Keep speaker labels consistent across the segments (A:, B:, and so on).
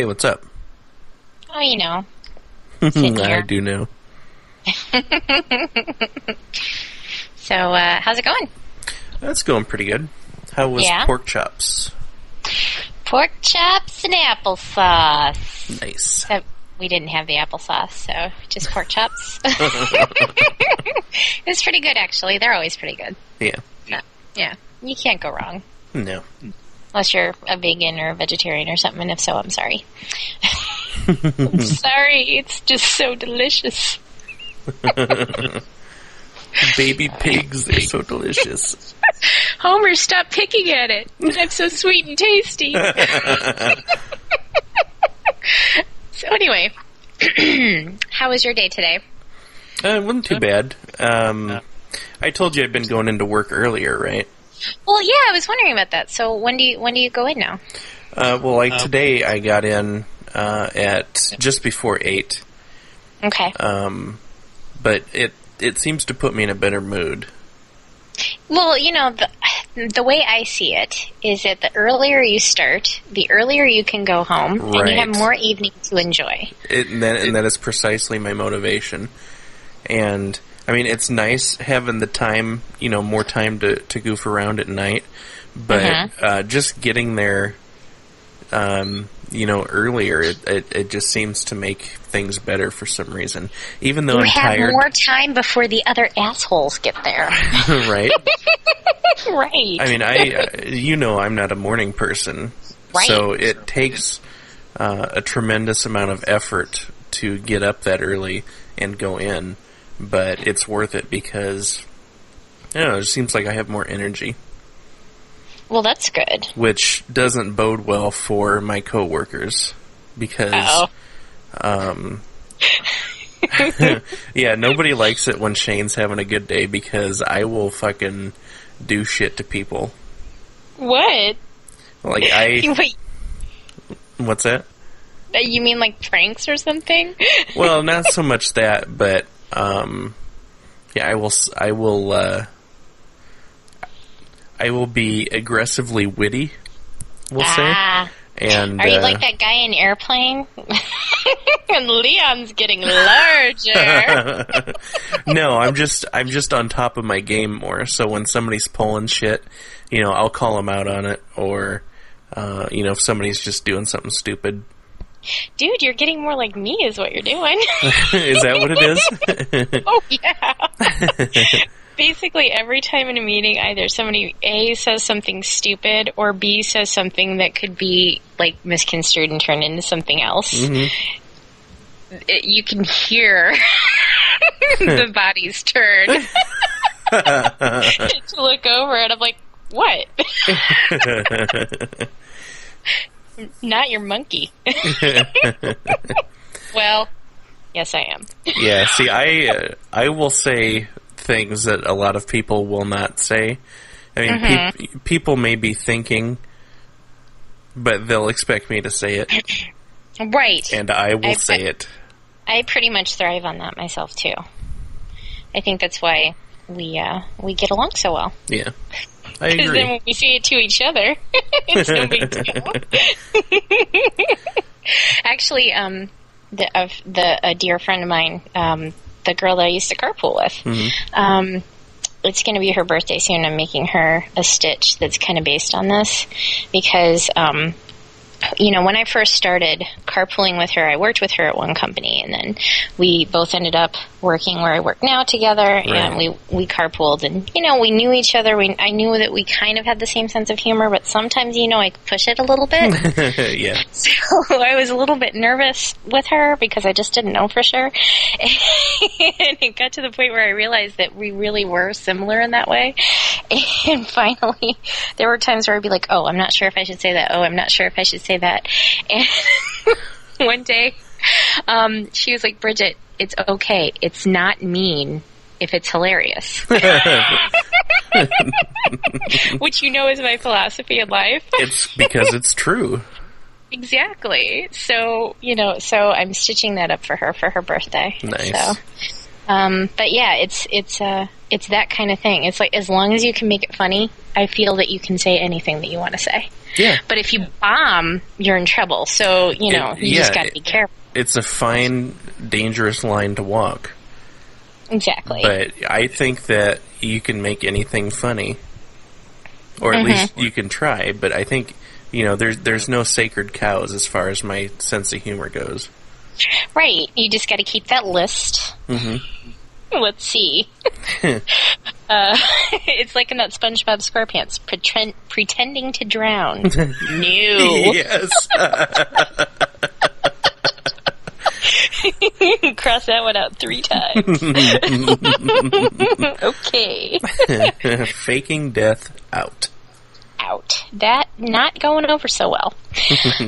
A: Hey, what's up?
B: Oh, you know.
A: I do know.
B: So, uh, how's it going?
A: That's going pretty good. How was
B: Yeah?
A: pork chops?
B: Pork chops and applesauce.
A: Nice.
B: We didn't have the applesauce, so just pork chops. it was pretty good, actually. They're always pretty good.
A: Yeah.
B: No, yeah, you can't go wrong.
A: No.
B: Unless you're a vegan or a vegetarian or something, and if so, I'm sorry. I'm sorry, it's just so delicious.
A: Baby pigs, they're so delicious.
B: Homer, stop picking at it. I'm so sweet and tasty. so anyway, how was your day today?
A: Uh, it wasn't too bad. Um, I told you I'd been going into work earlier, right?
B: Well, yeah, I was wondering about that. So when do you when do you go in now?
A: Uh, well, like today, I got in uh, at just before eight,
B: Okay.
A: um, but it it seems to put me in a better mood.
B: Well, you know, the, the way I see it is that the earlier you start, the earlier you can go home, and you have more evening to enjoy.
A: It, and, that, and that is precisely my motivation. And I mean, it's nice having the time, you know, more time to, to goof around at night. But
B: Mhm.
A: uh, just getting there, um, you know, earlier, it, it, it just seems to make things better for some reason. Even though
B: You
A: I'm
B: have
A: tired,
B: more time before the other assholes get there.
A: right?
B: right.
A: I mean, I, uh, you know, I'm not a morning person,
B: Right.
A: so it takes uh, a tremendous amount of effort to get up that early and go in, but it's worth it because, I know, it seems like I have more energy,
B: well, that's good.
A: which doesn't bode well for my coworkers because,
B: Oh.
A: um, yeah, nobody likes it when Shane's having a good day because I will fucking do shit to people.
B: What?
A: Like I,
B: Wait,
A: what's that?
B: you mean like pranks or something?
A: Well, not so much that, but um, yeah, I will. I will. Uh, I will be aggressively witty. We'll
B: ah.
A: say, and
B: Are you
A: uh,
B: like that guy in Airplane? and Leon's getting larger.
A: no, I'm just. I'm just on top of my game more. So when somebody's pulling shit, you know, I'll call them out on it, or uh, you know, if somebody's just doing something stupid.
B: Dude, you're getting more like me, is what you're doing.
A: is that what it is?
B: oh, yeah. Basically, every time in a meeting, either somebody A says something stupid or B says something that could be like misconstrued and turned into something else.
A: Mhm.
B: It, you can hear the bodies turn to look over, and I'm like, what? Not your monkey. well, yes, I am.
A: Yeah, see, I uh, I will say things that a lot of people will not say. I mean,
B: Mm-hmm.
A: peop people may be thinking, but they'll expect me to say it,
B: Right.
A: and I will
B: I-
A: say it.
B: I pretty much thrive on that myself too. I think that's why we uh, we get along so well.
A: Yeah, I
B: Because then when we say it to each other, it's no big deal. Actually, um, the of the a dear friend of mine, um, the girl that I used to carpool with,
A: Mm-hmm.
B: um, it's going to be her birthday soon. I'm making her a stitch that's kind of based on this because. Um, you know, when I first started carpooling with her, I worked with her at one company, and then we both ended up working where I work now together, and we we carpooled, and you know, we knew each other. We I knew that we kind of had the same sense of humor, but sometimes, you know, I push it a little bit.
A: yeah,
B: so I was a little bit nervous with her because I just didn't know for sure, and it got to the point where I realized that we really were similar in that way. And finally, there were times where I'd be like, "Oh, I'm not sure if I should say that. Oh, I'm not sure if I should say that." And one day, um, she was like, "Bridget, it's okay. It's not mean." If it's hilarious, which you know is my philosophy in life.
A: it's because it's true.
B: Exactly. So, you know, so I'm stitching that up for her for her birthday.
A: Nice.
B: So, um, but yeah, it's, it's, uh, it's that kind of thing. It's like as long as you can make it funny, I feel that you can say anything that you want to say.
A: Yeah.
B: But if you bomb, you're in trouble. So you know
A: It-
B: you just got to be careful.
A: It's a fine, dangerous line to walk.
B: Exactly.
A: But I think that you can make anything funny, or at
B: Mhm.
A: least you can try. But I think you know there's there's no sacred cows as far as my sense of humor goes.
B: right. You just got to keep that list.
A: hmm
B: Let's see. uh, it's like in that SpongeBob SquarePants, pretend, pretending to drown. no.
A: yes.
B: Cross that one out three times. okay.
A: Faking death out.
B: Out. That not going over so well.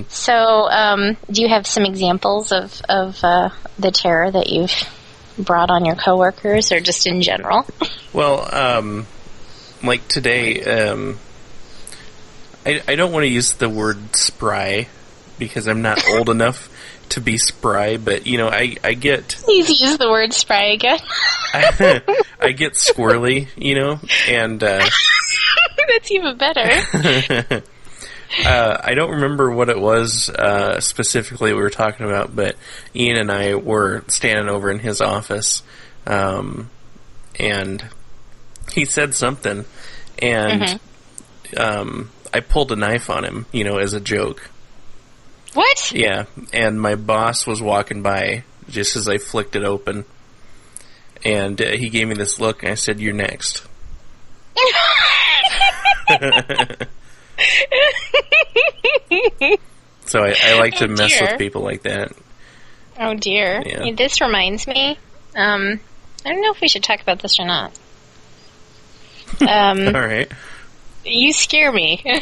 B: so, um, do you have some examples of, of uh, the terror that you've brought on your coworkers or just in general?
A: Well, um, like today, um, I, I don't want to use the word spry because I'm not old enough to be spry, but you know, I, I get
B: Please use the word spry again.
A: I get squirrely, you know, and uh,
B: That's even better.
A: Uh, I don't remember what it was uh, specifically we were talking about, but Ian and I were standing over in his office, um, and he said something, and um, I pulled a knife on him, you know, as a joke.
B: What?
A: Yeah, and my boss was walking by just as I flicked it open, and uh, he gave me this look, and I said, "You're next." So I, I like to
B: Oh,
A: mess
B: dear.
A: with people like that.
B: Oh dear.
A: Yeah.
B: This reminds me. Um, I don't know if we should talk about this or not. Um,
A: All right.
B: you scare me.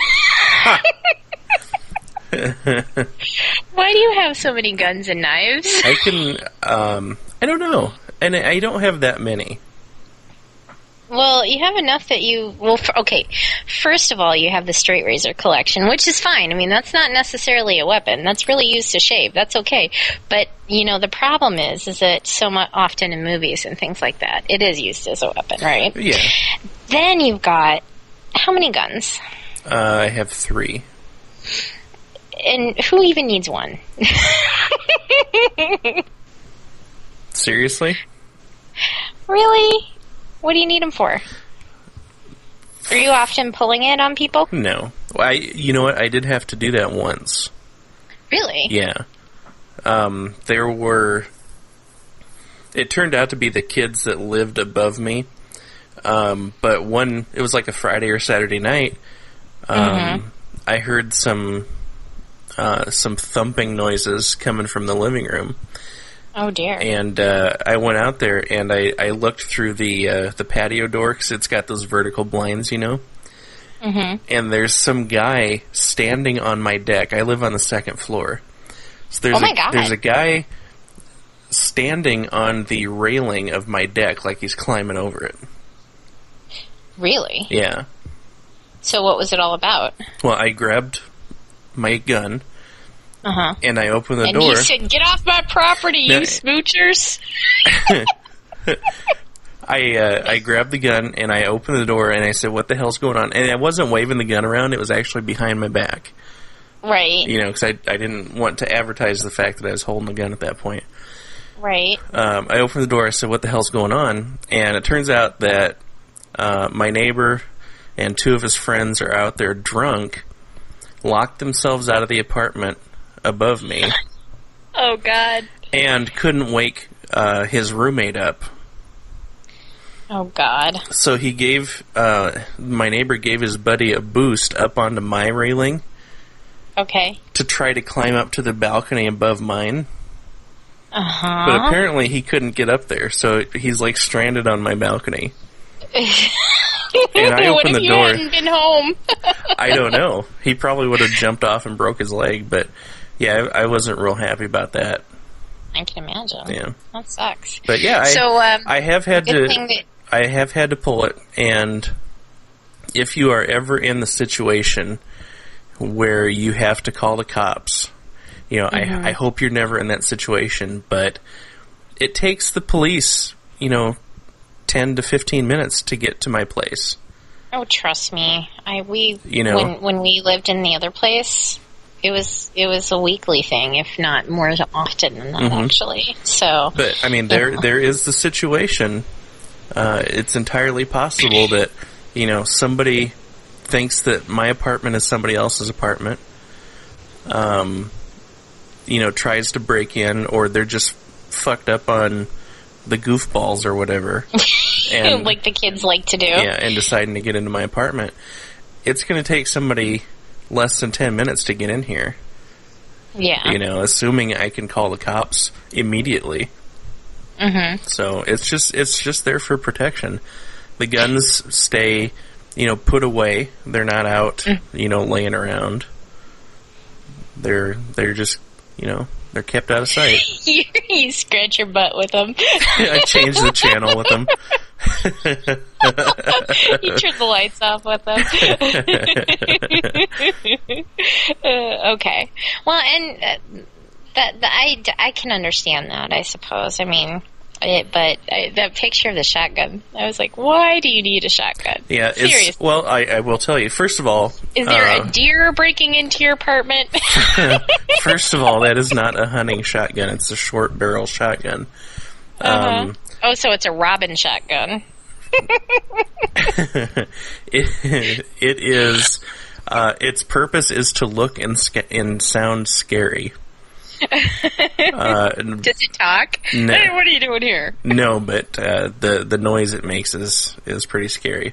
B: Why do you have so many guns and knives?
A: I can. Um, I don't know, and I I don't have that many.
B: Well, you have enough that you. Well, f okay. First of all, you have the straight razor collection, which is fine. I mean, that's not necessarily a weapon. That's really used to shave. That's okay. But you know, the problem is, is that so much often in movies and things like that, it is used as a weapon, right?
A: Yeah,
B: Then you've got how many guns?
A: uh, I have three.
B: And who even needs one?
A: Seriously?
B: really? What do you need them for? Are you often pulling it on people?
A: No. I. You know what? I did have to do that once.
B: Really?
A: Yeah. Um, there were. It turned out to be the kids that lived above me. Um, but one, it was like a Friday or Saturday night. Um, I heard some uh, some thumping noises coming from the living room,
B: Oh dear.
A: and uh, I went out there and I, I looked through the uh, the patio door because it's got those vertical blinds, you know.
B: Mhm.
A: And there's some guy standing on my deck. I live on the second floor. So there's
B: Oh my
A: a,
B: God.
A: there's a guy standing on the railing of my deck like he's climbing over it.
B: Really?
A: Yeah.
B: So what was it all about?
A: Well, I grabbed my gun
B: Uh huh.
A: and I opened the
B: And
A: door.
B: he said, "Get off my property, you smoochers!"
A: I uh, I grabbed the gun and I opened the door and I said, "What the hell's going on?" And I wasn't waving the gun around; it was actually behind my back.
B: Right.
A: You know, because I I didn't want to advertise the fact that I was holding the gun at that point.
B: Right.
A: Um, I opened the door. I said, "What the hell's going on?" And it turns out that uh, my neighbor and two of his friends are out there drunk, locked themselves out of the apartment above me,
B: Oh God.
A: and couldn't wake uh, his roommate up.
B: Oh God.
A: So he gave uh, my neighbor gave his buddy a boost up onto my railing
B: Okay.
A: to try to climb up to the balcony above mine.
B: Uh huh.
A: But apparently he couldn't get up there, so he's like stranded on my balcony. and I opened
B: if
A: the door.
B: hadn't been home?
A: I don't know. He probably would have jumped off and broke his leg, but yeah, I, I wasn't real happy about that.
B: I can imagine.
A: Yeah,
B: That sucks.
A: but yeah, I,
B: so, um,
A: I have had to.
B: that
A: I have had to pull it, and if you are ever in the situation where you have to call the cops, you know,
B: Mm-hmm.
A: I, I hope you're never in that situation, but it takes the police, you know, ten to fifteen minutes to get to my place.
B: Oh, trust me. I we
A: You know.
B: when when we lived in the other place, it was it was a weekly thing, if not more often than that,
A: Mhm.
B: actually. So
A: But I mean, there there is the situation. Uh, it's entirely possible that you know somebody thinks that my apartment is somebody else's apartment. Um, you know, tries to break in, or they're just fucked up on the goofballs or whatever, and
B: like the kids like to do.
A: yeah, and deciding to get into my apartment. It's going to take somebody less than ten minutes to get in here.
B: Yeah.
A: You know, assuming I can call the cops immediately.
B: Mhm.
A: So it's just it's just there for protection. The guns stay, you know, put away. They're not out, you know, laying around. They're they're just, you know, they're kept out of sight.
B: you, you scratch your butt with them.
A: I changed the channel with them.
B: you turn the lights off with them. uh, okay. Well, and uh, that, that I I can understand that. I suppose. I mean. It, but I, that picture of the shotgun, I was like, "Why do you need a shotgun?"
A: Yeah, it's
B: Seriously.
A: well. I, I will tell you. First of all,
B: Is there
A: uh,
B: a deer breaking into your apartment?
A: first of all, that is not a hunting shotgun. It's a short barrel shotgun. Um,
B: oh, so it's a robin shotgun.
A: it, it is. Uh, its purpose is to look and sca- and sound scary. Uh,
B: Does it talk?
A: No.
B: Hey, what are you doing here?
A: no, but uh, the the noise it makes is is pretty scary.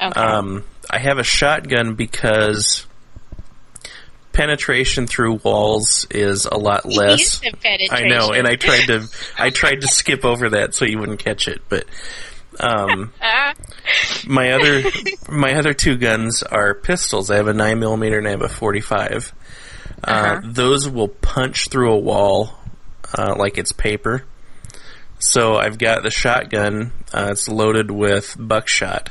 B: Okay.
A: Um, I have a shotgun because penetration through walls is a lot less. I know, and I tried to I tried to skip over that so you wouldn't catch it, but um, my other my other two guns are pistols. I have a nine millimeter and I have a forty five. Uh,
B: Uh-huh.
A: those will punch through a wall uh, like it's paper. So I've got the shotgun. Uh, it's loaded with buckshot.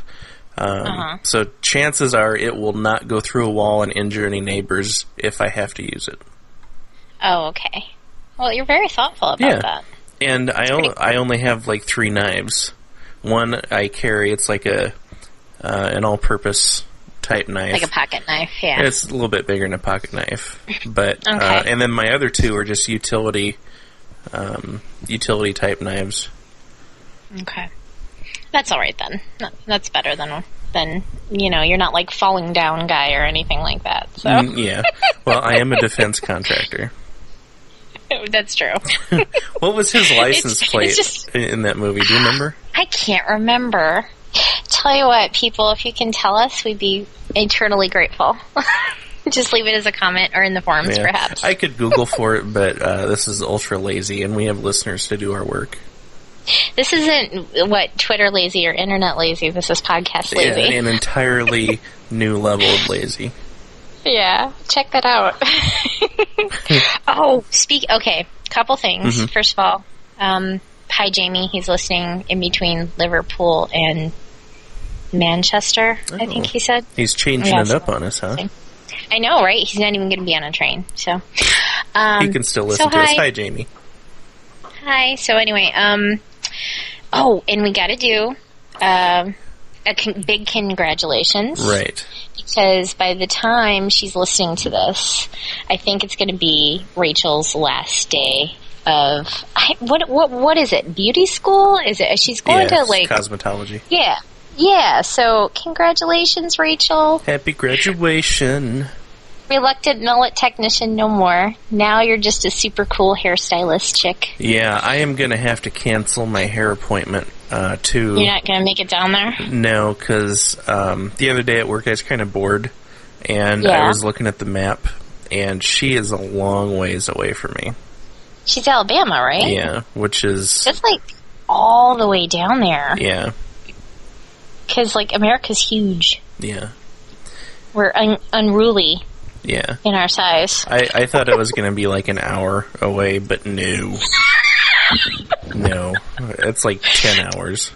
A: Um,
B: Uh-huh.
A: So chances are it will not go through a wall and injure any neighbors if I have to use it.
B: Oh, okay. Well, you're very thoughtful about
A: Yeah.
B: that.
A: And I only
B: pretty
A: I only have like three knives. One I carry. It's like a uh, an all-purpose type knife.
B: Like a pocket knife, yeah.
A: It's a little bit bigger than a pocket knife, but uh, and then my other two are just utility, um, utility type knives.
B: Okay. That's all right then. That's better than than you know. You're not like falling down guy or anything like that. So
A: Mm, yeah. Well, I am a defense contractor.
B: that's true.
A: What was his license
B: It's-
A: plate
B: it's just-
A: in in that movie? Do you remember?
B: I can't remember. Tell you what, people, if you can tell us, we'd be eternally grateful. Just leave it as a comment or in the forums,
A: Yeah.
B: perhaps.
A: I could Google for it, but uh, this is ultra lazy, and we have listeners to do our work.
B: This isn't what Twitter lazy or internet lazy. This is podcast
A: Yeah,
B: lazy.
A: an entirely new level of lazy.
B: Yeah, check that out. oh, speak. Okay, couple things.
A: Mhm.
B: First of all, um, hi Jamie. He's listening in between Liverpool and Manchester. I think
A: Oh.
B: he said.
A: He's changing
B: Yeah,
A: it up on us, huh?
B: I know, right? He's not even going to be on a train. So, um,
A: You can still listen
B: so
A: to us.
B: hi.
A: Hi, Jamie.
B: Hi. So anyway, um, oh, and we got to do um, a con- big congratulations,
A: Right.
B: Because by the time she's listening to this, I think it's going to be Rachel's last day of I, what what what is it? Beauty school? Is it? She's going
A: yeah,
B: to like
A: cosmetology.
B: yeah yeah. So congratulations, Rachel.
A: Happy graduation.
B: Reluctant mullet technician, no more. Now you're just a super cool hairstylist chick.
A: Yeah, I am going to have to cancel my hair appointment uh, too.
B: You're not going to make it down there.
A: No, because um, the other day at work I was kind of bored, and I was looking at the map, and she is a long ways away from me.
B: She's Alabama, right?
A: Yeah, which is
B: That's like all the way down there.
A: yeah,
B: Because like America's huge.
A: yeah,
B: We're un- unruly
A: yeah.
B: in our size.
A: I, I thought it was going to be like an hour away, but no, no, it's like ten hours.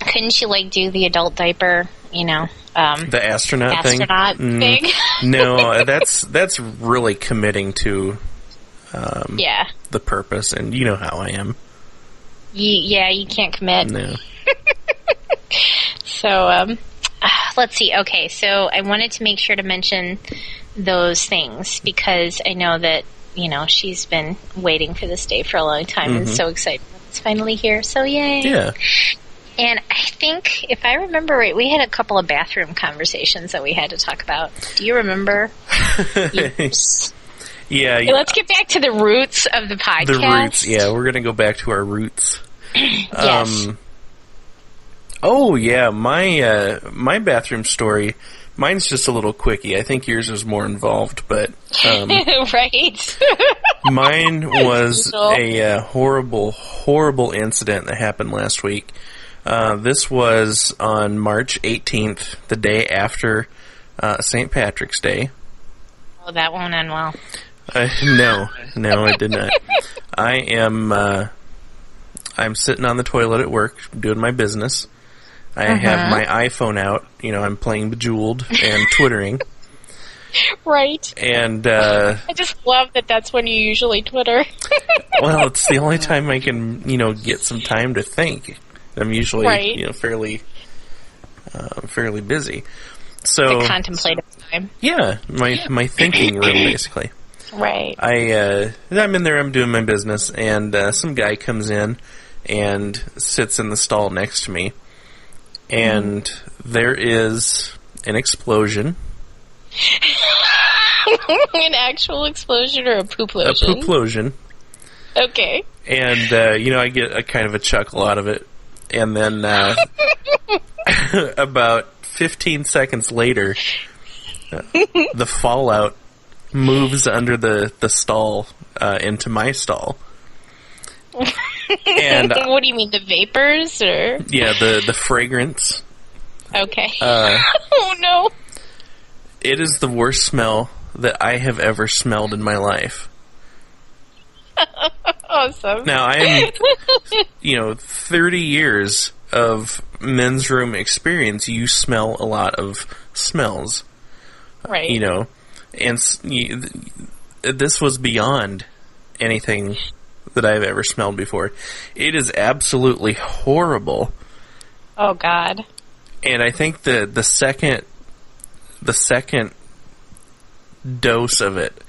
B: Couldn't you, like do the adult diaper? You know, um,
A: The astronaut,
B: astronaut
A: thing. Mm, no, that's that's really committing to um,
B: yeah.
A: the purpose, and you know how I am.
B: you, yeah, you can't commit.
A: No.
B: So, um, let's see. Okay, so I wanted to make sure to mention those things because I know that you know she's been waiting for this day for a long time and
A: Mhm.
B: so excited that it's finally here. So yay!
A: Yeah.
B: And I think if I remember right, we had a couple of bathroom conversations that we had to talk about. Do you remember? Yes.
A: yeah.
B: Okay, let's get back to the roots of the podcast.
A: the roots. Yeah, we're gonna go back to our roots.
B: Yes.
A: Um, oh yeah, my uh, my bathroom story. Mine's just a little quickie. I think yours is more involved, but um,
B: right.
A: mine was a uh, horrible, horrible incident that happened last week. Uh, this was on March 18th, the day after uh, St. Patrick's Day.
B: well, that won't end well.
A: Uh, no, no, I did not. I am. Uh, I'm sitting on the toilet at work doing my business. I have my iPhone out. You know, I'm playing Bejeweled and twittering,
B: Right.
A: and uh,
B: I just love that that's when you usually Twitter.
A: well, it's the only time I can, you know, get some time to think. I'm usually,
B: Right.
A: you know, fairly, uh, fairly busy. So
B: the contemplative time.
A: yeah, my my thinking room basically.
B: Right.
A: I uh, I'm in there. I'm doing my business, and uh, some guy comes in and sits in the stall next to me, and there is an explosion,
B: An actual explosion or a poop
A: a pooplosion,
B: Okay.
A: and uh, you know I get a kind of a chuckle out of it, and then uh, about 15 seconds later, uh, the fallout moves under the the stall uh, into my stall. and
B: what do you mean, the vapors or?
A: yeah, the the fragrance
B: Okay.
A: Uh,
B: oh no.
A: it is the worst smell that I have ever smelled in my life.
B: Awesome.
A: Now I am, you know, thirty years of men's room experience. You smell a lot of smells,
B: right.
A: you know, and you, this was beyond anything that I've ever smelled before. It is absolutely horrible.
B: Oh God.
A: and I think the the second the second dose of it,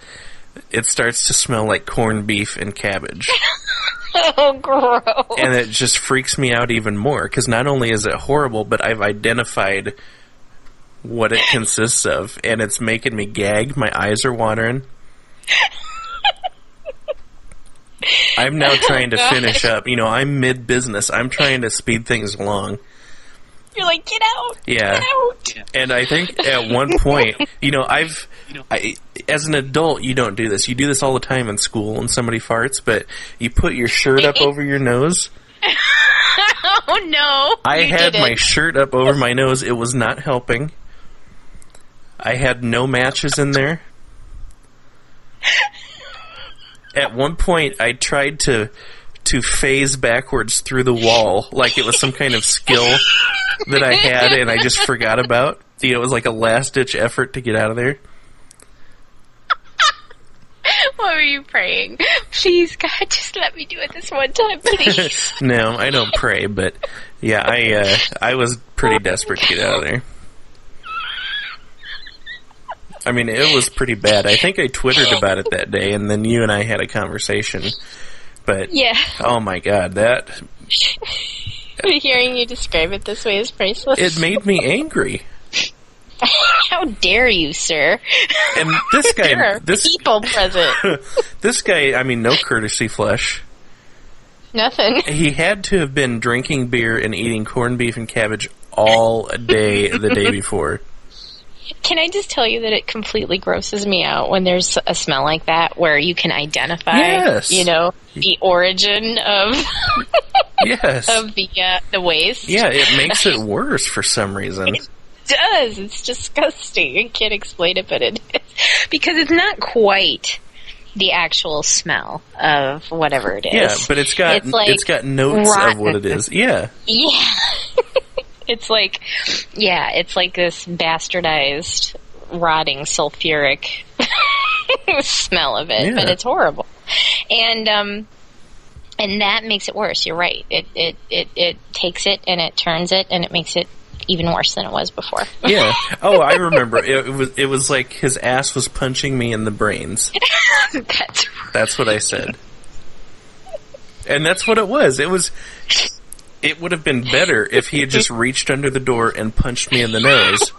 A: it starts to smell like corned beef and cabbage,
B: Oh, gross.
A: and it just freaks me out even more because not only is it horrible, but I've identified what it consists of, and it's making me gag. My eyes are watering. I'm now trying to finish up. You know, I'm mid business. I'm trying to speed things along.
B: You're like, get out.
A: Yeah.
B: Get out.
A: And I think at one point, you know, I've, I, as an adult, you don't do this. You do this all the time in school when somebody farts, but you put your shirt up over your nose.
B: Oh no.
A: I
B: You
A: had
B: did
A: my shirt up over my nose. It was not helping. I had no matches in there. At one point, I tried to to phase backwards through the wall like it was some kind of skill that I had, and I just forgot about. You know, it was like a last ditch effort to get out of there.
B: What were you praying? Please, God, just let me do it this one time, please.
A: no, I don't pray, but yeah, I uh, I was pretty desperate to get out of there. I mean, it was pretty bad. I think I twittered about it that day, and then you and I had a conversation. But
B: yeah.
A: oh my god, that
B: Hearing you describe it this way is priceless.
A: it made me angry.
B: How dare you, sir?
A: And this guy, this
B: people present.
A: this guy, I mean, no courtesy flesh.
B: Nothing.
A: He had to have been drinking beer and eating corned beef and cabbage all day the day before.
B: Can I just tell you that it completely grosses me out when there's a smell like that where you can identify,
A: Yes.
B: you know, the origin of
A: Yes.
B: of the uh, the waste.
A: Yeah, it makes it worse for some reason.
B: It does. It's disgusting. I can't explain it, but it is because it's not quite the actual smell of whatever it is.
A: Yeah, but it's got
B: It's like
A: it's got notes of what it is. Yeah.
B: Yeah. It's like, yeah, it's like this bastardized, rotting, sulfuric smell of it,
A: Yeah.
B: but it's horrible. And, um, and that makes it worse. You're right. It it it it takes it and it turns it and it makes it even worse than it was before.
A: Yeah. Oh, I remember. It, it was it was like his ass was punching me in the brains.
B: That's
A: That's what I said. And that's what it was. It was. It would have been better if he had just reached under the door and punched me in the nose.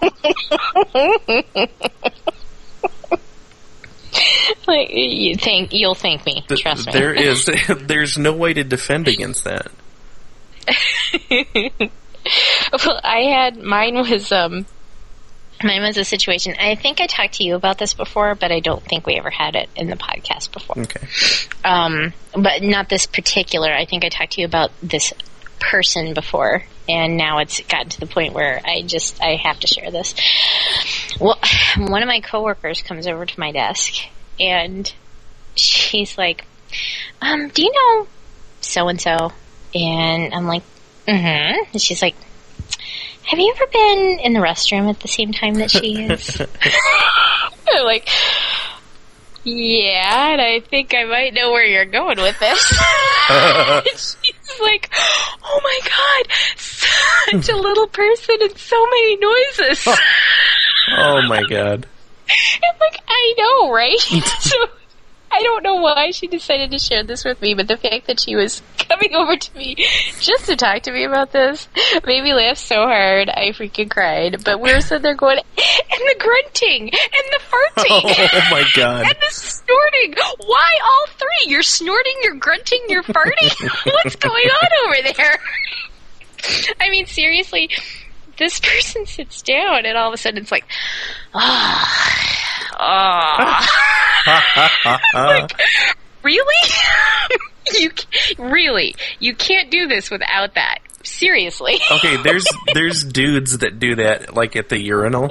B: like you think you'll thank me.
A: Th-
B: Trust me.
A: There is. There's no way to defend against that.
B: well, I had mine was um mine was a situation. I think I talked to you about this before, but I don't think we ever had it in the podcast before.
A: Okay.
B: Um, but not this particular. I think I talked to you about this person before, and now it's gotten to the point where I just I have to share this. Well, one of my coworkers comes over to my desk, and she's like, um, "Do you know so and so?" And I'm like, "Mm-hmm." And she's like, "Have you ever been in the restroom at the same time that she is?" I'm like. Yeah, and I think I might know where you're going with this. She's like, oh my god, such a little person and so many noises.
A: Oh my god.
B: I'm like, I know, right? so I don't know why she decided to share this with me, but the fact that she was coming over to me just to talk to me about this made me laugh so hard I freaking cried. But we were sitting there going, and the grunting, and the farting,
A: Oh my god.
B: and the snorting. Why all three? You're snorting, you're grunting, you're farting. What's going on over there? I mean, seriously, this person sits down, and all of a sudden it's like, ah, ah. like, really? you really? You can't do this without that. Seriously?
A: Okay, there's there's dudes that do that like at the urinal.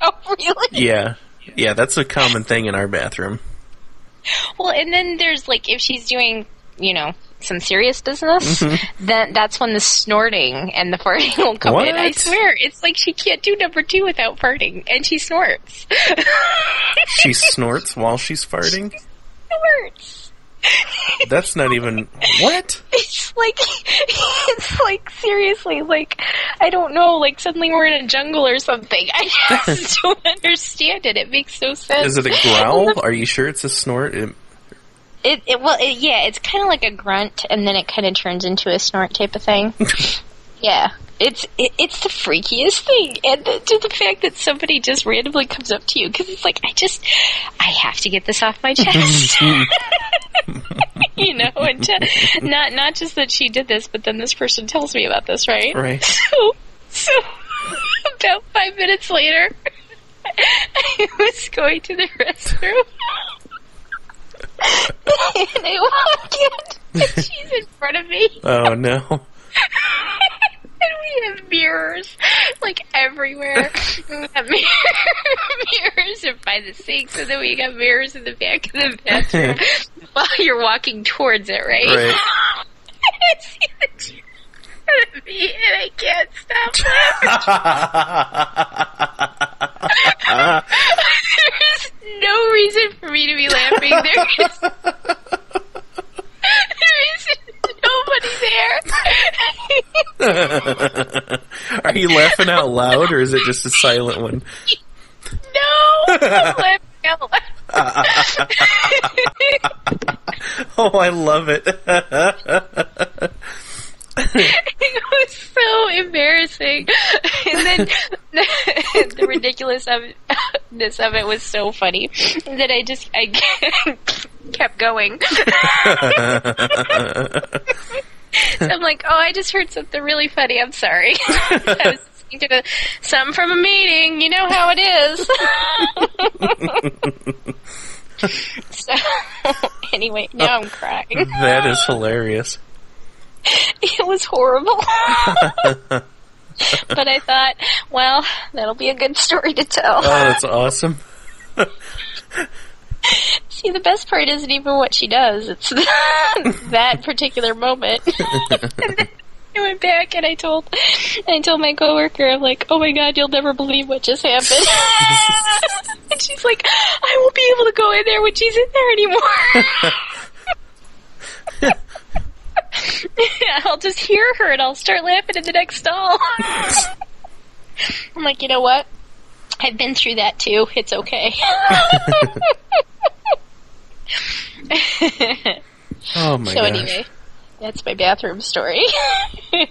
B: oh, really?
A: Yeah. Yeah, that's a common thing in our bathroom.
B: Well, and then there's like if she's doing, you know, some serious business, mm-hmm. then that's when the snorting and the farting will come in. I swear, it's like she can't do number two without farting, and she snorts.
A: She snorts while she's farting.
B: snorts.
A: That's not even what?
B: It's like it's like seriously, like I don't know, like suddenly we're in a jungle or something. I just don't understand it. It makes no sense.
A: Is it a growl? Are you sure it's a snort? It-
B: It, it well, it, yeah, it's kind of like a grunt, and then it kind of turns into a snort type of thing. yeah, it's it, it's the freakiest thing, and the, to the fact that somebody just randomly comes up to you because it's like I just I have to get this off my chest. you know, and to, not not just that she did this, but then this person tells me about this, right?
A: right.
B: So, so about five minutes later, I was going to the restroom. And I walk in, and she's in front of me.
A: Oh no.
B: and we have mirrors, like everywhere. we have mirror, mirrors by the sinks, and then we got mirrors in the back of the bathroom while you're walking towards it, right?
A: Right.
B: I see the chair in front of me, and I can't stop laughing. There's no reason for me to be laughing. There is, there is nobody there.
A: Are you laughing out loud or is it just a silent one?
B: no, I'm laughing out loud.
A: Oh, I love it.
B: it was so embarrassing. And then the, the ridiculousness of it was so funny that I just I kept going. So I'm like, oh, I just heard something really funny. I'm sorry. I was listening to something from a meeting. You know how it is. so anyway, now I'm crying.
A: that is hilarious.
B: It was horrible. but I thought, well, that'll be a good story to tell.
A: Oh, that's awesome.
B: See, the best part isn't even what she does; it's that particular moment. I went back and I told, I told my coworker, I'm like, "Oh my god, you'll never believe what just happened." and she's like, "I won't be able to go in there when she's in there anymore." Yeah, I'll just hear her and I'll start laughing in the next stall. I'm like, you know what? I've been through that too. It's okay.
A: Oh my
B: so
A: gosh.
B: anyway, that's my bathroom story.
A: hey,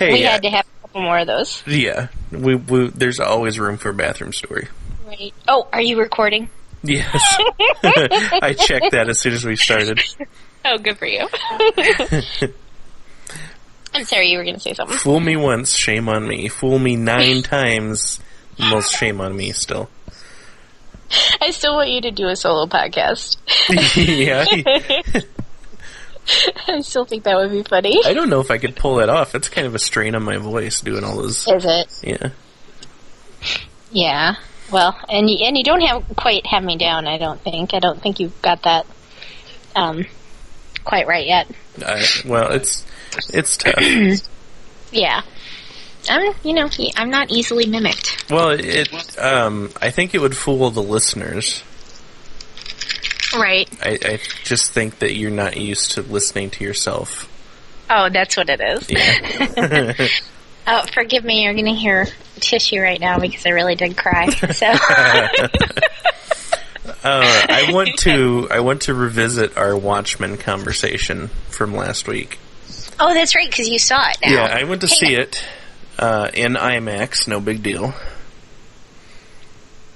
B: we
A: uh,
B: had to have a couple more of those.
A: yeah, we, we there's always room for a bathroom story.
B: Right. Oh, are you recording?
A: Yes, I checked that as soon as we started.
B: Oh, good for you. I'm sorry, you were going to say something.
A: Fool me once, shame on me. Fool me nine times, most shame on me. Still,
B: I still want you to do a solo podcast.
A: yeah.
B: I still think that would be funny.
A: I don't know if I could pull that off. It's kind of a strain on my voice doing all those.
B: Is it?
A: Yeah.
B: Yeah. Well, and you, and you don't have quite have me down. I don't think. I don't think you've got that um, quite right yet.
A: I, well, it's it's tough.
B: Yeah. I'm, you know, I'm not easily mimicked.
A: Well, it. Um, I think it would fool the listeners.
B: Right.
A: I, I just think that you're not used to listening to yourself.
B: Oh, that's what it is.
A: Yeah.
B: Oh, forgive me. You're going to hear tissue right now because I really did cry. So,
A: Uh, I want to I want to revisit our Watchmen conversation from last week.
B: oh, that's right because you saw it. Now.
A: Yeah, I went to
B: Hang
A: see
B: on.
A: it uh, in IMAX. No big deal.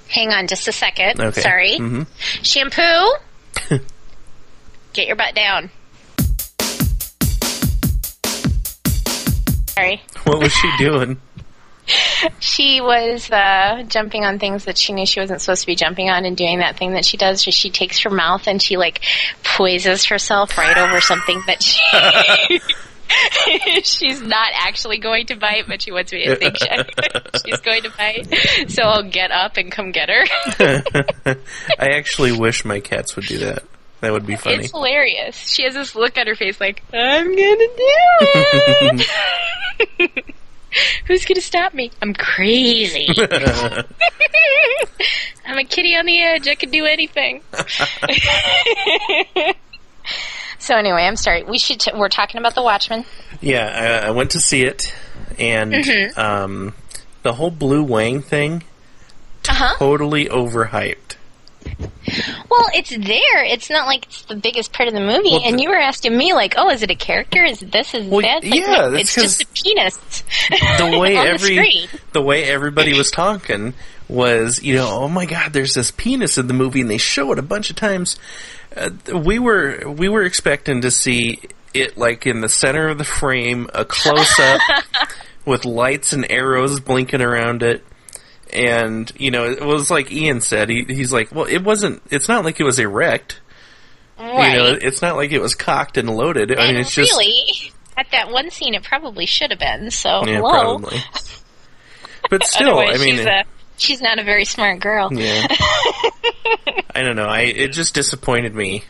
B: Hang on, just a second.
A: Okay.
B: Sorry.
A: hmm
B: Shampoo. Get your butt down. Sorry.
A: What was she doing?
B: She was uh, jumping on things that she knew she wasn't supposed to be jumping on and doing that thing that she does where she takes her mouth and she like poises herself right over something that she she's not actually going to bite, but she wants me to think she's going to bite. So I'll get up and come get her.
A: I actually wish my cats would do that. That would be funny.
B: It's hilarious. She has this look on her face like, I'm gonna do it. Who's gonna stop me? I'm crazy. I'm a kitty on the edge. I can do anything. so anyway, I'm sorry. We should. T- we're talking about the Watchmen.
A: Yeah, I, I went to see it, and
B: Mm-hmm.
A: um, the whole Blue Wang thing
B: Uh huh.
A: totally overhyped.
B: Well, it's there. It's not like it's the biggest part of the movie.
A: Well,
B: and you were asking me like, "Oh, is it a character? Is this? Is
A: Well,
B: that?" Like,
A: yeah,
B: no, it's just a penis.
A: The way every
B: the
A: the way everybody was talking was, you know, oh my God, there's this penis in the movie, and they show it a bunch of times. Uh, we were we were expecting to see it like in the center of the frame, a close up with lights and arrows blinking around it. And you know, it was like Ian said. He, he's like, well, it wasn't. It's not like it was erect.
B: Right.
A: You know, it's not like it was cocked and loaded. I mean,
B: and
A: it's just
B: really, at that one scene, it probably should have been. So
A: yeah,
B: hello.
A: probably. But still, I mean,
B: she's, a, she's not a very smart girl.
A: Yeah. I don't know. I it just disappointed me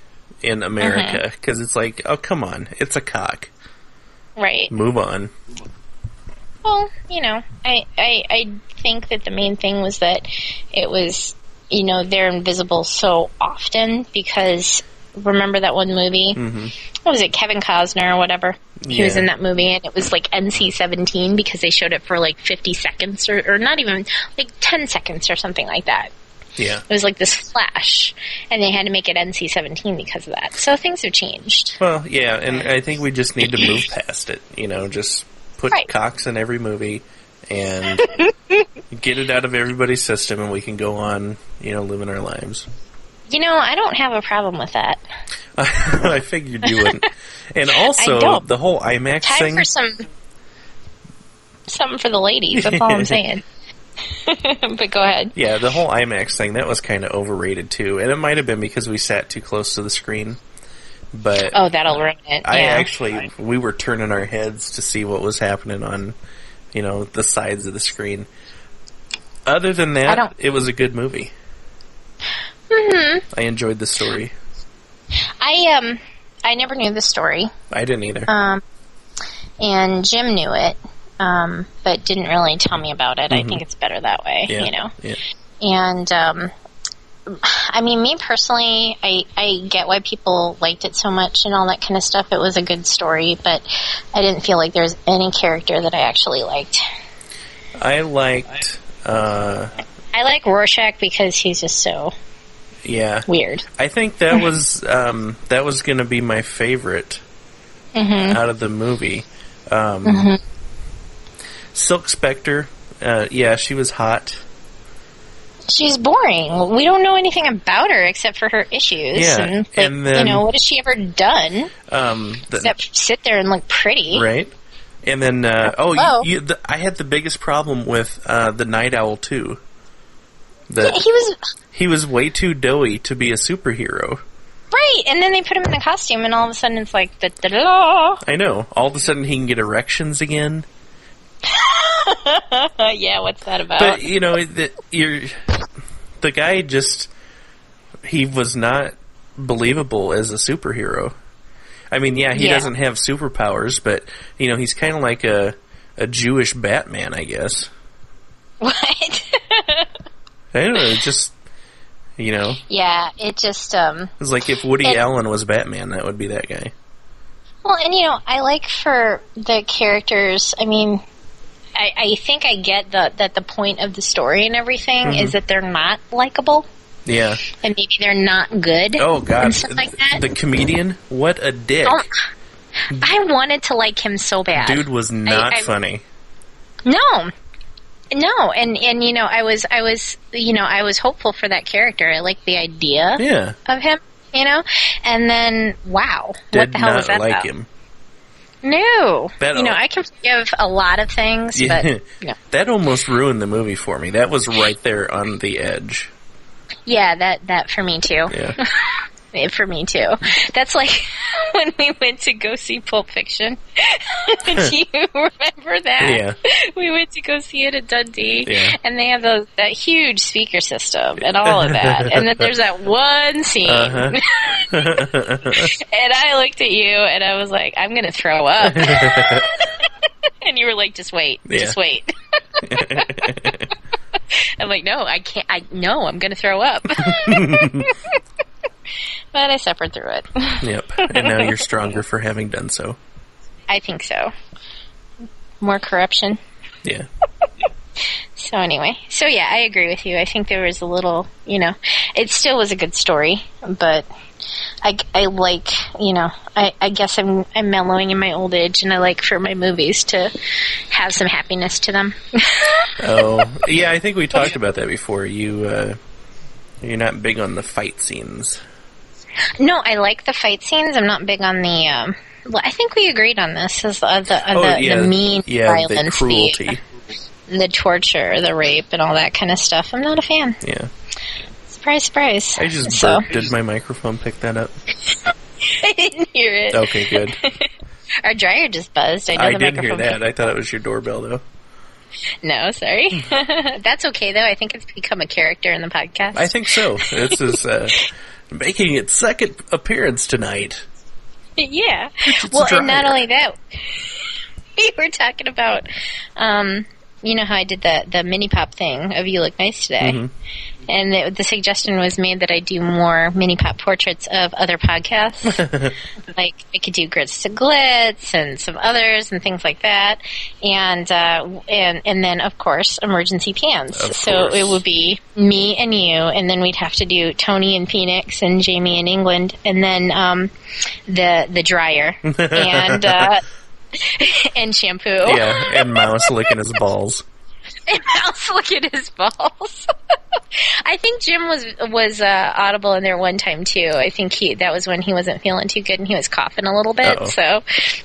A: in America
B: Mm-hmm.
A: because it's like, oh come on, it's a cock.
B: Right.
A: Move on.
B: Well, you know, I, I I think that the main thing was that it was, you know, they're invisible so often because remember that one movie?
A: hmm
B: What was it, Kevin Costner or whatever? He was in that movie, and it was like NC seventeen because they showed it for like fifty seconds or, or not even like ten seconds or something like that.
A: Yeah.
B: It was like this flash, and they had to make it NC seventeen because of that. So things have changed.
A: Well, yeah, and I think we just need to move past it. You know, just put
B: Right.
A: cocks in every movie and get it out of everybody's system, and we can go on, you know, living our lives.
B: You know, I don't have a problem with that.
A: I figured you wouldn't. And also, the whole IMAX
B: Time
A: thing.
B: for some something for the ladies. That's all I'm saying. but go ahead.
A: Yeah, the whole IMAX thing that was kind of overrated too, and it might have been because we sat too close to the screen. But
B: Oh, that'll ruin it.
A: I
B: yeah.
A: actually we were turning our heads to see what was happening on, you know, the sides of the screen. Other than that, it was a good movie.
B: Mhm.
A: I enjoyed the story.
B: I um, I never knew the story.
A: I didn't either.
B: Um, and Jim knew it, um, but didn't really tell me about it. I
A: Mhm.
B: think it's better that way,
A: yeah,
B: you know.
A: yeah,
B: And um, I mean, me personally, I I get why people liked it so much and all that kind of stuff. It was a good story, but I didn't feel like there was any character that I actually liked.
A: I liked. Uh,
B: I like Rorschach because he's just so
A: yeah,
B: weird.
A: I think that was um, that was going to be my favorite
B: Mm-hmm.
A: out of the movie. Um, Silk Spectre. Uh, yeah, she was hot.
B: She's boring. We don't know anything about her except for her issues.
A: Yeah,
B: and, like,
A: and then-
B: you know, what has she ever done
A: Um, the,
B: except sit there and look pretty?
A: right? And then, uh, oh,
B: Hello?
A: you, you, the, I had the biggest problem with uh, the Nite Owl too.
B: Yeah, he was
A: he was way too doughy to be a superhero.
B: right, and then they put him in the costume, and all of a sudden it's like da da da.
A: I know. All of a sudden, he can get erections again.
B: yeah, what's that about?
A: But you know, the, you're the guy just he was not believable as a superhero. I mean, yeah, he
B: Yeah.
A: doesn't have superpowers, but you know, he's kind of like a a Jewish Batman, I guess.
B: what?
A: I don't know, just you know,
B: yeah, it just um.
A: it's like if Woody
B: It-
A: Allen was Batman, that would be that guy.
B: Well, and you know, I like for the characters. I mean, I, I think I get the, that the point of the story and everything
A: Mm-hmm.
B: is that they're not likable
A: Yeah.
B: and maybe they're not good.
A: Oh God,
B: and stuff like that.
A: the comedian, what a dick!
B: Oh, I wanted to like him so bad.
A: Dude was not
B: I-
A: funny.
B: No. No, and and you know, I was I was you know, I was hopeful for that character. I liked the idea
A: Yeah,
B: of him, you know? And then wow, what
A: did
B: the hell
A: not
B: was that
A: like
B: about?
A: him.
B: No.
A: That
B: you know, I can forgive a lot of things,
A: Yeah.
B: but no.
A: That almost ruined the movie for me. That was right there on the edge.
B: Yeah, that that for me too.
A: Yeah.
B: For me too. That's like when we went to go see Pulp Fiction. Do you remember that?
A: Yeah.
B: We went to go see it at Dundee,
A: Yeah.
B: and they have those that huge speaker system and all of that. and then there's that one scene,
A: Uh-huh.
B: and I looked at you and I was like, "I'm gonna throw up," and you were like, "Just wait,
A: Yeah.
B: just wait." I'm like, "No, I can't. I no, I'm gonna throw up." But I suffered through it.
A: yep. And now you're stronger for having done so.
B: I think so. More corruption.
A: Yeah.
B: So anyway, so yeah, I agree with you. I think there was a little, you know, it still was a good story, but I, I like, you know, I, I guess I'm I'm mellowing in my old age, and I like for my movies to have some happiness to them.
A: Oh, yeah. I think we talked about that before. You, uh, you're not big on the fight scenes.
B: No, I like the fight scenes. I'm not big on the. Um, well, I think we agreed on this. Is uh, the uh,
A: Oh,
B: the,
A: yeah.
B: the mean
A: yeah,
B: violence,
A: the cruelty.
B: the, the torture, the rape, and all that kind of stuff. I'm not a fan.
A: Yeah.
B: Surprise, surprise.
A: I just
B: so
A: burped. Did my microphone pick that up?
B: I didn't hear it.
A: Okay, good.
B: Our dryer just buzzed. I know
A: I
B: the
A: did hear that. I thought it was your doorbell, though.
B: No, sorry. That's okay though. I think it's become a character in the podcast.
A: I think so. This is uh, making its second appearance tonight.
B: yeah.
A: It's
B: Well, and not only that, we were talking about, um, you know how I did the the mini pop thing of "You Look Nice Today,"
A: Mm-hmm.
B: And the, the suggestion was made that I do more mini pop portraits of other podcasts. like I could do Grits to Glitz and some others and things like that, and uh, and and then of course Emergency Pants.
A: Of
B: so
A: course.
B: it would be me and you, and then we'd have to do Tony in Phoenix and Jamie in England, and then um, the the dryer and uh, and shampoo.
A: Yeah, and Mouse licking his balls.
B: And Mouse look at his balls. I think Jim was was uh, audible in there one time too. I think he that was when he wasn't feeling too good and he was coughing a little bit.
A: Uh-oh.
B: So,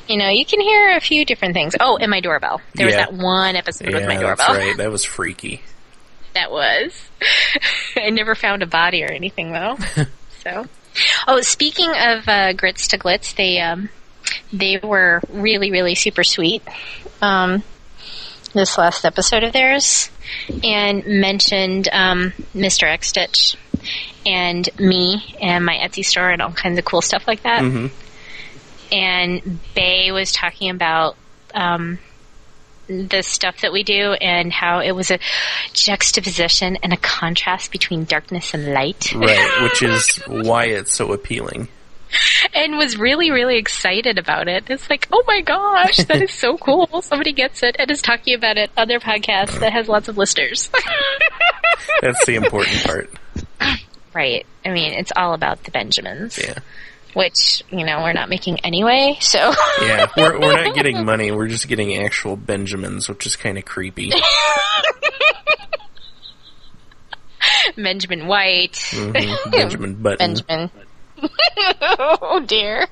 B: you know, you can hear a few different things. Oh, and my doorbell. There was that one episode
A: Yeah,
B: with my
A: that's
B: doorbell.
A: right. That was freaky.
B: That was. I never found a body or anything though. so, oh, speaking of uh, grits to glitz, they um, they were really really super sweet. Um, this last episode of theirs, and mentioned um, Mr. X Stitch and me and my Etsy store and all kinds of cool stuff like that.
A: hmm
B: And Bay was talking about um, the stuff that we do and how it was a juxtaposition and a contrast between darkness and light.
A: Right, which is why it's so appealing.
B: And was really, really excited about it. It's like, oh my gosh, that is so cool. Somebody gets it and is talking about it on their podcast that has lots of listeners.
A: That's the important part.
B: right. I mean, it's all about the Benjamins.
A: Yeah.
B: Which, you know, we're not making anyway, so.
A: yeah, we're, we're not getting money, we're just getting actual Benjamins, which is kind of creepy.
B: Benjamin White.
A: Mm-hmm. Benjamin Button.
B: Benjamin. oh dear.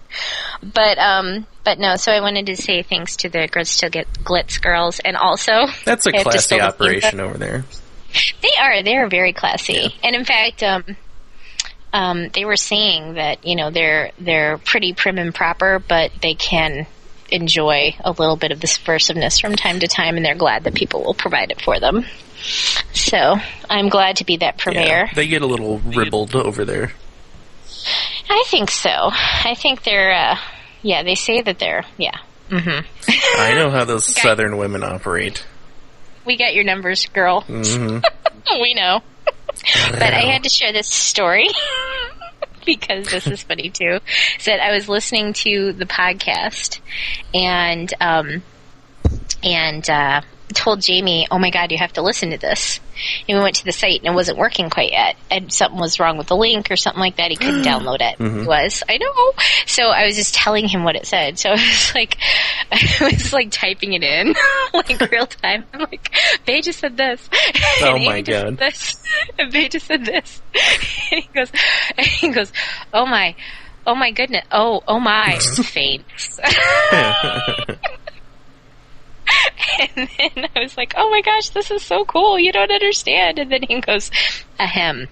B: but um, but no. So I wanted to say thanks to the Grits to Get Glitz girls, and also
A: that's a classy operation over there.
B: They are. They are very classy, yeah. and in fact, um, um, they were saying that you know they're they're pretty prim and proper, but they can enjoy a little bit of the subversiveness from time to time, and they're glad that people will provide it for them. So I'm glad to be that purveyor.
A: Yeah, they get a little ribald over there.
B: I think so. I think they're, uh, yeah, they say that they're, yeah. Mm-hmm.
A: I know how those okay. southern women operate.
B: We got your numbers, girl.
A: Mm-hmm.
B: we know. but I had to share this story because this is funny too. Said I was listening to the podcast and, um, and, uh, told Jamie, "Oh my God, you have to listen to this." And we went to the site and it wasn't working quite yet, and something was wrong with the link or something like that. He couldn't download it.
A: Mm-hmm.
B: It was I know. So I was just telling him what it said. So I was like, I was like typing it in like real time. I'm like, Bay just said this.
A: Oh and my God.
B: This. And Bay just said this. And he goes, and he goes, "Oh my." Oh my goodness. Oh, oh my. faint. and then I was like, oh my gosh, this is so cool. You don't understand. And then he goes, ahem.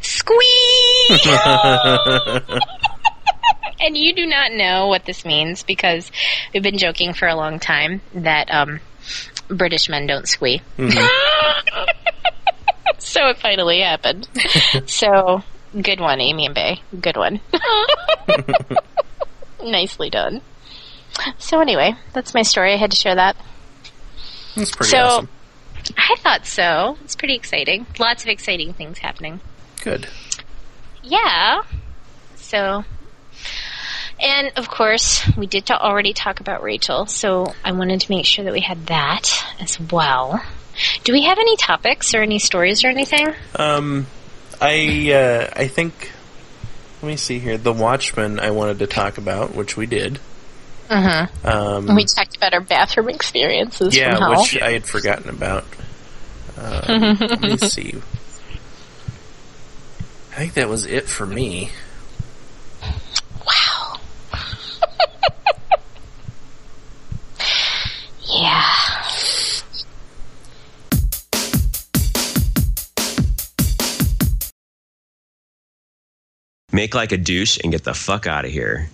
B: Squeak! and you do not know what this means because we've been joking for a long time that um, British men don't squee.
A: Mm-hmm.
B: so it finally happened. so good one, Amy and Bay. Good one. Nicely done. So anyway, that's my story. I had to share that.
A: That's pretty
B: so,
A: awesome.
B: I thought so. It's pretty exciting. Lots of exciting things happening.
A: Good.
B: Yeah. So, and of course, we did to already talk about Rachel, so I wanted to make sure that we had that as well. Do we have any topics or any stories or anything?
A: Um, I uh, I think. Let me see here. The Watchmen I wanted to talk about, which we did.
B: Mm-hmm.
A: Um,
B: we talked about our bathroom experiences.
A: Yeah, which I had forgotten about. Uh, let me see. I think that was it for me.
B: Wow. yeah.
C: Make like a douche and get the fuck out of here.